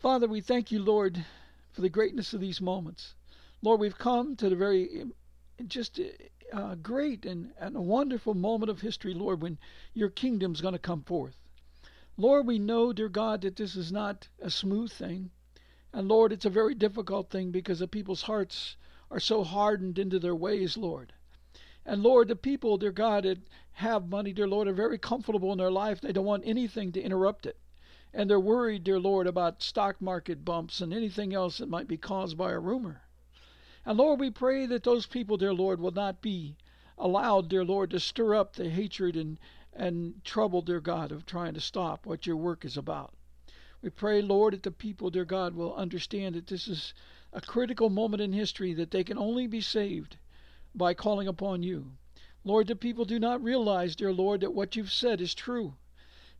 Father, we thank you, Lord, for the greatness of these moments. Lord, we've come to the very just uh, great and, and a wonderful moment of history, Lord, when your kingdom's going to come forth. Lord, we know, dear God, that this is not a smooth thing. And Lord, it's a very difficult thing because the people's hearts are so hardened into their ways, Lord. And Lord, the people, dear God, that have money, dear Lord, are very comfortable in their life. They don't want anything to interrupt it. And they're worried, dear Lord, about stock market bumps and anything else that might be caused by a rumor. And Lord, we pray that those people, dear Lord, will not be allowed, dear Lord, to stir up the hatred and, and trouble, dear God, of trying to stop what your work is about. We pray, Lord, that the people, dear God, will understand that this is a critical moment in history, that they can only be saved by calling upon you. Lord, the people do not realize, dear Lord, that what you've said is true.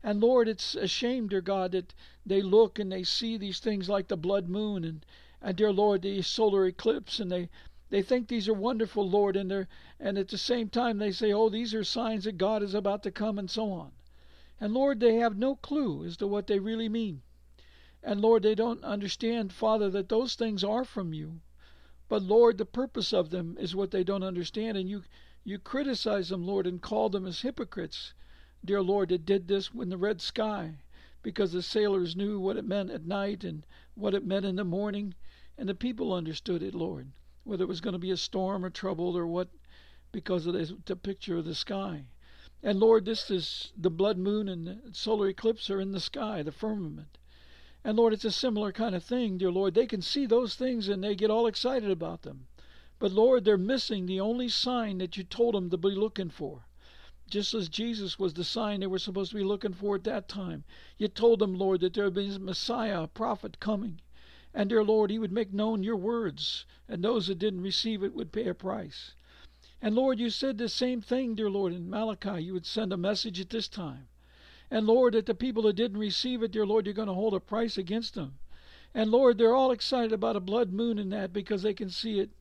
And Lord, it's a shame, dear God, that they look and they see these things like the blood moon and, and dear Lord, the solar eclipse, and they, they think these are wonderful, Lord, and they're and at the same time they say, Oh, these are signs that God is about to come and so on. And Lord, they have no clue as to what they really mean. And Lord, they don't understand, Father, that those things are from you. But Lord, the purpose of them is what they don't understand, and you you criticize them, Lord, and call them as hypocrites dear Lord, it did this in the red sky because the sailors knew what it meant at night and what it meant in the morning, and the people understood it, Lord, whether it was going to be a storm or trouble or what, because of the, the picture of the sky. And Lord, this is the blood moon and solar eclipse are in the sky, the firmament. And Lord, it's a similar kind of thing, dear Lord. They can see those things and they get all excited about them. But Lord, they're missing the only sign that you told them to be looking for just as Jesus was the sign they were supposed to be looking for at that time. You told them, Lord, that there would be a Messiah, a prophet coming. And, dear Lord, he would make known your words, and those that didn't receive it would pay a price. And, Lord, you said the same thing, dear Lord, in Malachi. You would send a message at this time. And, Lord, that the people that didn't receive it, dear Lord, you're going to hold a price against them. And, Lord, they're all excited about a blood moon and that because they can see it.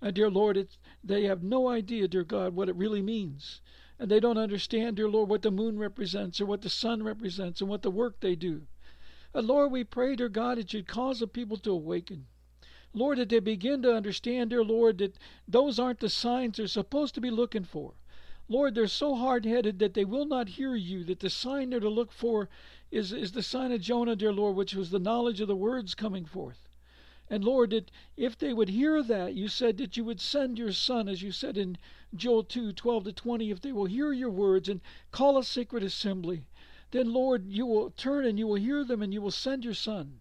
And, dear Lord, they have no idea, dear God, what it really means and they don't understand, dear Lord, what the moon represents or what the sun represents and what the work they do. And Lord, we pray, dear God, that you'd cause the people to awaken. Lord, that they begin to understand, dear Lord, that those aren't the signs they're supposed to be looking for. Lord, they're so hard headed that they will not hear you, that the sign they're to look for is, is the sign of Jonah, dear Lord, which was the knowledge of the words coming forth. And Lord, that if they would hear that, you said that you would send your Son, as you said in Joel 2 12 to 20, if they will hear your words and call a sacred assembly, then, Lord, you will turn and you will hear them and you will send your Son.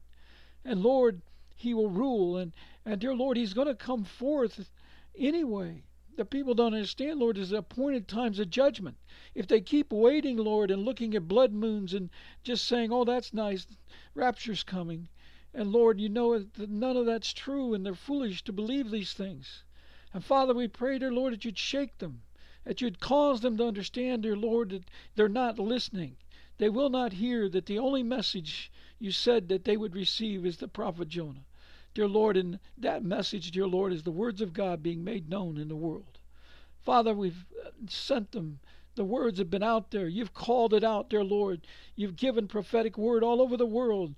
And Lord, he will rule. And, and dear Lord, he's going to come forth anyway. The people don't understand, Lord, there's appointed times of judgment. If they keep waiting, Lord, and looking at blood moons and just saying, oh, that's nice, rapture's coming, and Lord, you know that none of that's true, and they're foolish to believe these things. And Father, we pray, dear Lord, that you'd shake them, that you'd cause them to understand, dear Lord, that they're not listening. They will not hear that the only message you said that they would receive is the prophet Jonah. Dear Lord, and that message, dear Lord, is the words of God being made known in the world. Father, we've uh, sent them. The words have been out there. You've called it out, dear Lord. You've given prophetic word all over the world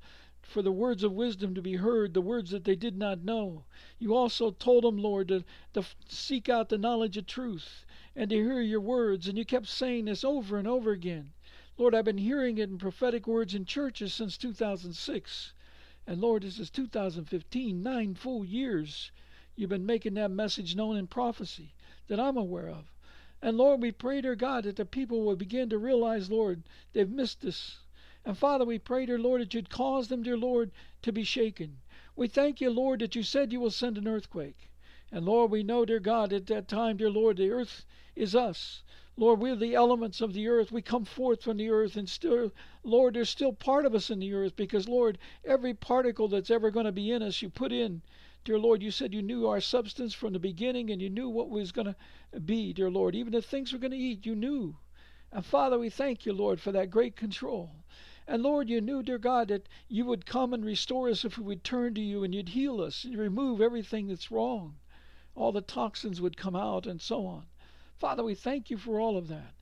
for the words of wisdom to be heard, the words that they did not know. You also told them, Lord, to, to seek out the knowledge of truth and to hear your words. And you kept saying this over and over again. Lord, I've been hearing it in prophetic words in churches since 2006. And Lord, this is 2015, nine full years you've been making that message known in prophecy that I'm aware of. And Lord, we pray, dear God, that the people will begin to realize, Lord, they've missed this. And Father, we pray, dear Lord, that you'd cause them, dear Lord, to be shaken. We thank you, Lord, that you said you will send an earthquake. And Lord, we know, dear God, at that time, dear Lord, the earth is us. Lord, we're the elements of the earth. We come forth from the earth, and still, Lord, there's still part of us in the earth because, Lord, every particle that's ever going to be in us, you put in. Dear Lord, you said you knew our substance from the beginning and you knew what was going to be, dear Lord. Even the things we're going to eat, you knew. And Father, we thank you, Lord, for that great control. And Lord, you knew, dear God, that you would come and restore us if we would turn to you and you'd heal us and remove everything that's wrong. All the toxins would come out and so on. Father, we thank you for all of that.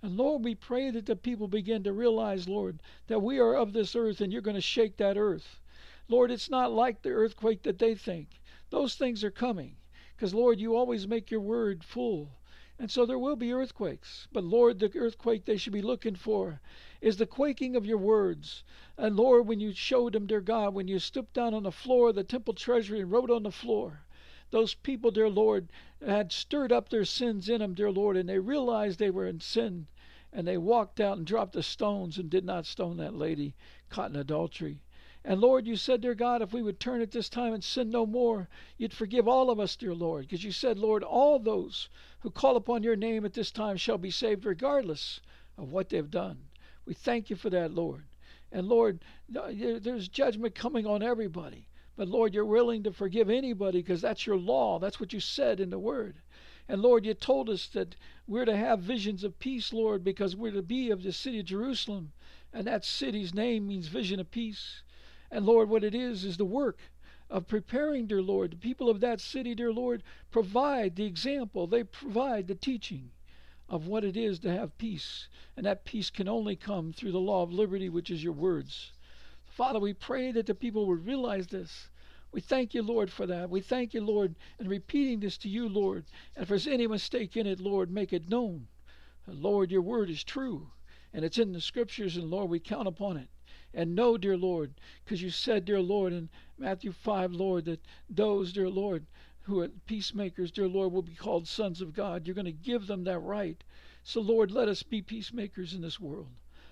And Lord, we pray that the people begin to realize, Lord, that we are of this earth and you're going to shake that earth. Lord, it's not like the earthquake that they think. Those things are coming. Because, Lord, you always make your word full. And so there will be earthquakes. But, Lord, the earthquake they should be looking for is the quaking of your words. And Lord, when you showed them, dear God, when you stooped down on the floor of the temple treasury and wrote on the floor, those people, dear Lord, had stirred up their sins in them, dear Lord, and they realized they were in sin. And they walked out and dropped the stones and did not stone that lady caught in adultery. And Lord, you said, dear God, if we would turn at this time and sin no more, you'd forgive all of us, dear Lord. Because you said, Lord, all those who call upon your name at this time shall be saved regardless of what they've done. We thank you for that, Lord. And Lord, there's judgment coming on everybody. But Lord, you're willing to forgive anybody because that's your law. That's what you said in the Word. And Lord, you told us that we're to have visions of peace, Lord, because we're to be of the city of Jerusalem. And that city's name means vision of peace. And Lord, what it is, is the work of preparing, dear Lord. The people of that city, dear Lord, provide the example, they provide the teaching of what it is to have peace. And that peace can only come through the law of liberty, which is your words. Father, we pray that the people would realize this. We thank you, Lord, for that. We thank you, Lord, and repeating this to you, Lord. And if there's any mistake in it, Lord, make it known. Lord, your word is true, and it's in the scriptures, and Lord, we count upon it. And know, dear Lord, because you said, dear Lord, in Matthew 5, Lord, that those, dear Lord, who are peacemakers, dear Lord, will be called sons of God. You're going to give them that right. So, Lord, let us be peacemakers in this world.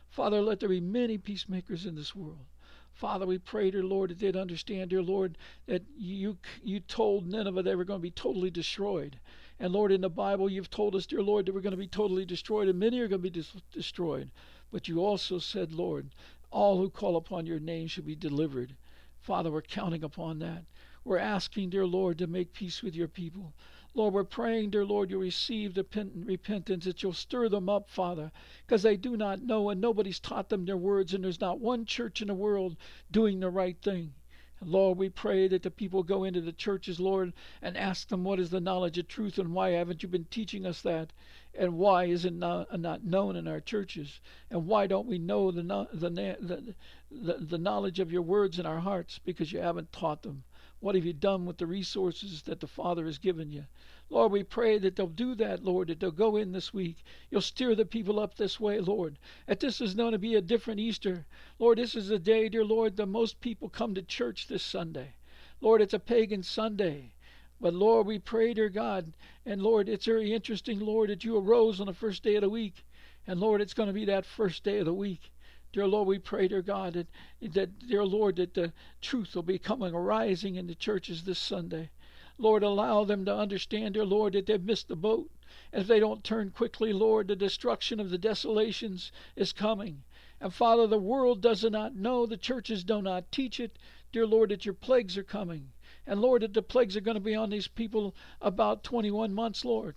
Father, let there be many peacemakers in this world. Father, we pray, dear Lord, that they'd understand, dear Lord, that you you told Nineveh they were going to be totally destroyed. And Lord, in the Bible, you've told us, dear Lord, that we're going to be totally destroyed, and many are going to be dis- destroyed. But you also said, Lord, all who call upon your name shall be delivered. Father, we're counting upon that. We're asking, dear Lord, to make peace with your people. Lord, we're praying, dear Lord, you'll receive repentance, that you'll stir them up, Father, because they do not know and nobody's taught them their words, and there's not one church in the world doing the right thing. Lord, we pray that the people go into the churches, Lord, and ask them what is the knowledge of truth and why haven't you been teaching us that? And why is it not, not known in our churches? And why don't we know the, the, the, the, the knowledge of your words in our hearts? Because you haven't taught them. What have you done with the resources that the Father has given you? Lord, we pray that they'll do that, Lord, that they'll go in this week. You'll steer the people up this way, Lord. That this is going to be a different Easter. Lord, this is a day, dear Lord, that most people come to church this Sunday. Lord, it's a pagan Sunday. But Lord, we pray, dear God, and Lord, it's very interesting, Lord, that you arose on the first day of the week. And Lord, it's going to be that first day of the week. Dear Lord, we pray, dear God, that, that dear Lord, that the truth will be coming arising in the churches this Sunday. Lord, allow them to understand, dear Lord, that they've missed the boat. And if they don't turn quickly, Lord, the destruction of the desolations is coming. And Father, the world does not know, the churches do not teach it, dear Lord, that your plagues are coming. And Lord, that the plagues are going to be on these people about 21 months, Lord.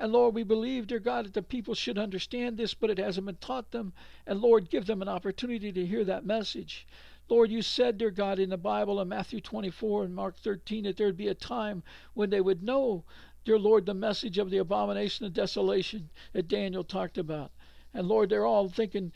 And Lord, we believe, dear God, that the people should understand this, but it hasn't been taught them. And Lord, give them an opportunity to hear that message. Lord, you said, dear God, in the Bible in Matthew 24 and Mark 13 that there'd be a time when they would know, dear Lord, the message of the abomination of desolation that Daniel talked about. And Lord, they're all thinking,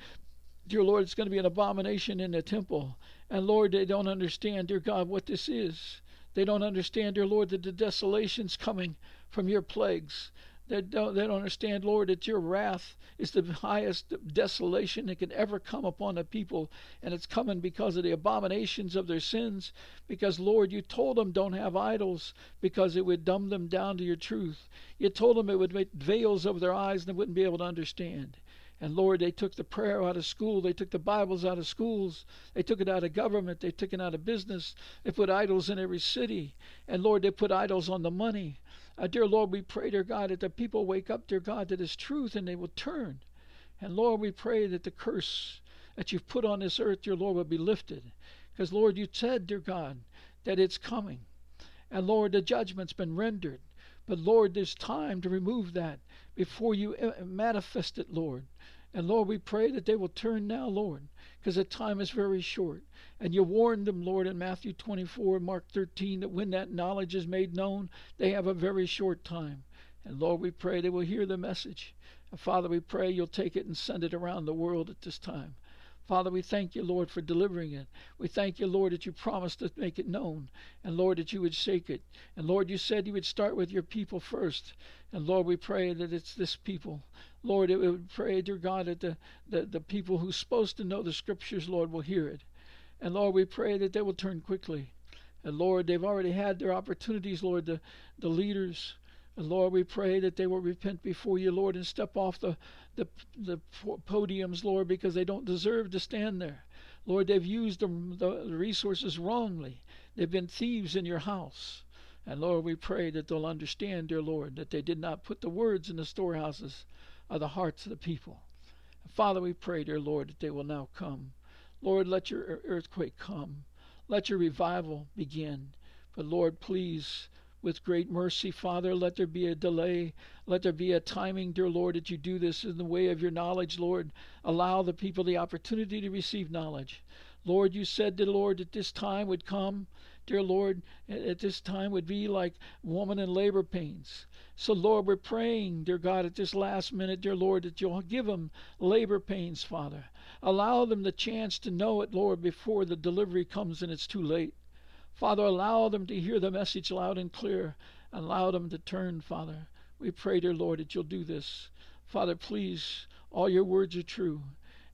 dear Lord, it's going to be an abomination in the temple. And Lord, they don't understand, dear God, what this is. They don't understand, dear Lord, that the desolation's coming from your plagues. They don't, they don't understand, Lord, that your wrath is the highest desolation that can ever come upon a people. And it's coming because of the abominations of their sins. Because, Lord, you told them don't have idols because it would dumb them down to your truth. You told them it would make veils over their eyes and they wouldn't be able to understand. And Lord, they took the prayer out of school. They took the Bibles out of schools. They took it out of government. They took it out of business. They put idols in every city. And Lord, they put idols on the money. Uh, dear Lord, we pray, dear God, that the people wake up, dear God, to this truth and they will turn. And Lord, we pray that the curse that you've put on this earth, dear Lord, will be lifted. Because, Lord, you said, dear God, that it's coming. And Lord, the judgment's been rendered. But Lord, there's time to remove that before you uh, manifest it, Lord. And Lord, we pray that they will turn now, Lord, because the time is very short. And you warned them, Lord, in Matthew 24 and Mark 13, that when that knowledge is made known, they have a very short time. And Lord, we pray they will hear the message. And Father, we pray you'll take it and send it around the world at this time. Father, we thank you, Lord, for delivering it. We thank you, Lord, that you promised to make it known. And Lord, that you would shake it. And Lord, you said you would start with your people first. And Lord, we pray that it's this people. Lord, it would pray, dear God, that the, the, the people who's supposed to know the scriptures, Lord, will hear it. And Lord, we pray that they will turn quickly. And Lord, they've already had their opportunities, Lord, the, the leaders. Lord, we pray that they will repent before you, Lord, and step off the, the, the podiums, Lord, because they don't deserve to stand there. Lord, they've used the, the resources wrongly. They've been thieves in your house. And Lord, we pray that they'll understand, dear Lord, that they did not put the words in the storehouses of the hearts of the people. Father, we pray, dear Lord, that they will now come. Lord, let your earthquake come. Let your revival begin. But Lord, please with great mercy, Father. Let there be a delay. Let there be a timing, dear Lord, that you do this in the way of your knowledge, Lord. Allow the people the opportunity to receive knowledge. Lord, you said, dear Lord, that this time would come, dear Lord, at this time would be like woman in labor pains. So, Lord, we're praying, dear God, at this last minute, dear Lord, that you'll give them labor pains, Father. Allow them the chance to know it, Lord, before the delivery comes and it's too late. Father, allow them to hear the message loud and clear. Allow them to turn, Father. We pray, dear Lord, that you'll do this. Father, please, all your words are true.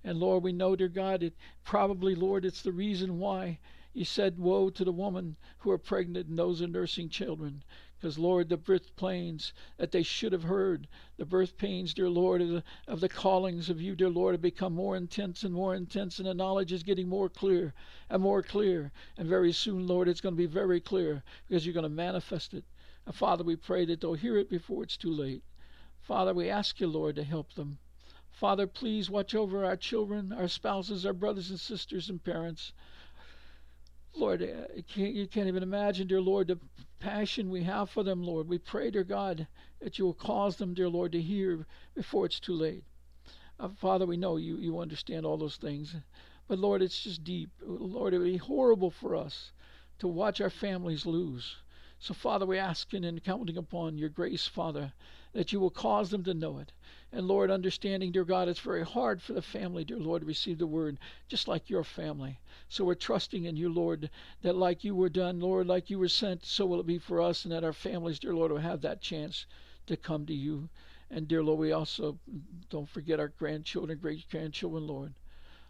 And Lord, we know, dear God, it probably, Lord, it's the reason why you said, Woe to the woman who are pregnant and those are nursing children. Because, Lord, the birth pains that they should have heard, the birth pains, dear Lord, of the, of the callings of you, dear Lord, have become more intense and more intense, and the knowledge is getting more clear and more clear. And very soon, Lord, it's going to be very clear because you're going to manifest it. And Father, we pray that they'll hear it before it's too late. Father, we ask you, Lord, to help them. Father, please watch over our children, our spouses, our brothers and sisters and parents. Lord, you can't, you can't even imagine, dear Lord, the passion we have for them, Lord. We pray, dear God, that you will cause them, dear Lord, to hear before it's too late. Uh, Father, we know you, you understand all those things. But Lord, it's just deep. Lord, it would be horrible for us to watch our families lose. So, Father, we ask and counting upon your grace, Father, that you will cause them to know it. And Lord, understanding, dear God, it's very hard for the family, dear Lord, to receive the word, just like your family. So we're trusting in you, Lord, that like you were done, Lord, like you were sent, so will it be for us, and that our families, dear Lord, will have that chance to come to you. And dear Lord, we also don't forget our grandchildren, great grandchildren, Lord.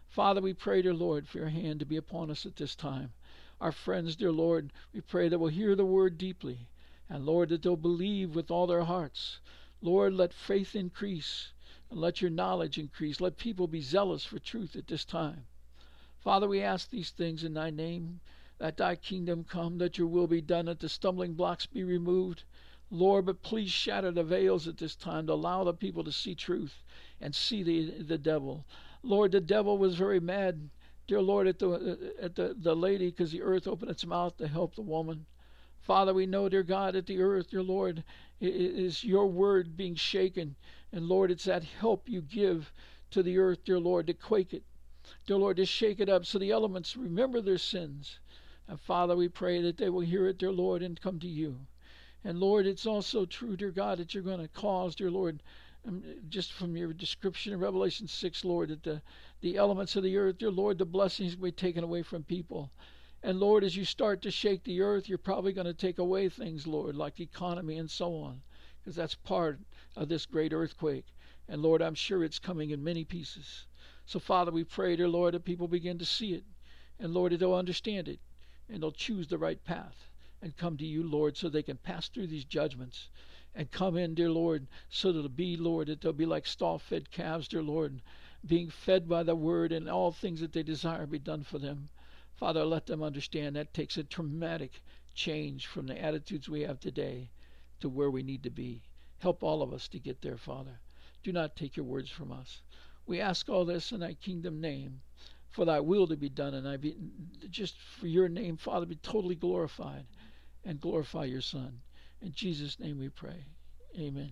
Father, we pray, dear Lord, for your hand to be upon us at this time. Our friends, dear Lord, we pray that we'll hear the word deeply. And Lord, that they'll believe with all their hearts. Lord, let faith increase and let your knowledge increase. Let people be zealous for truth at this time. Father, we ask these things in thy name, that thy kingdom come, that your will be done, that the stumbling blocks be removed. Lord, but please shatter the veils at this time to allow the people to see truth and see the, the devil. Lord, the devil was very mad, dear Lord, at the, at the, the lady because the earth opened its mouth to help the woman. Father, we know, dear God, that the earth, dear Lord, is your word being shaken. And Lord, it's that help you give to the earth, dear Lord, to quake it. Dear Lord, to shake it up so the elements remember their sins. And Father, we pray that they will hear it, dear Lord, and come to you. And Lord, it's also true, dear God, that you're going to cause, dear Lord, um, just from your description in Revelation 6, Lord, that the, the elements of the earth, dear Lord, the blessings will be taken away from people. And Lord, as you start to shake the earth, you're probably going to take away things, Lord, like the economy and so on, because that's part of this great earthquake. And Lord, I'm sure it's coming in many pieces. So, Father, we pray, dear Lord, that people begin to see it. And, Lord, that they'll understand it. And they'll choose the right path and come to you, Lord, so they can pass through these judgments and come in, dear Lord, so that it'll be, Lord, that they'll be like stall fed calves, dear Lord, being fed by the word and all things that they desire be done for them. Father, let them understand that takes a dramatic change from the attitudes we have today. to where we need to be. Help all of us to get there, Father. Do not take your words from us. We ask all this in thy kingdom name, for thy will to be done, and I be just for your name, Father, be totally glorified and glorify your Son. In Jesus' name we pray. Amen.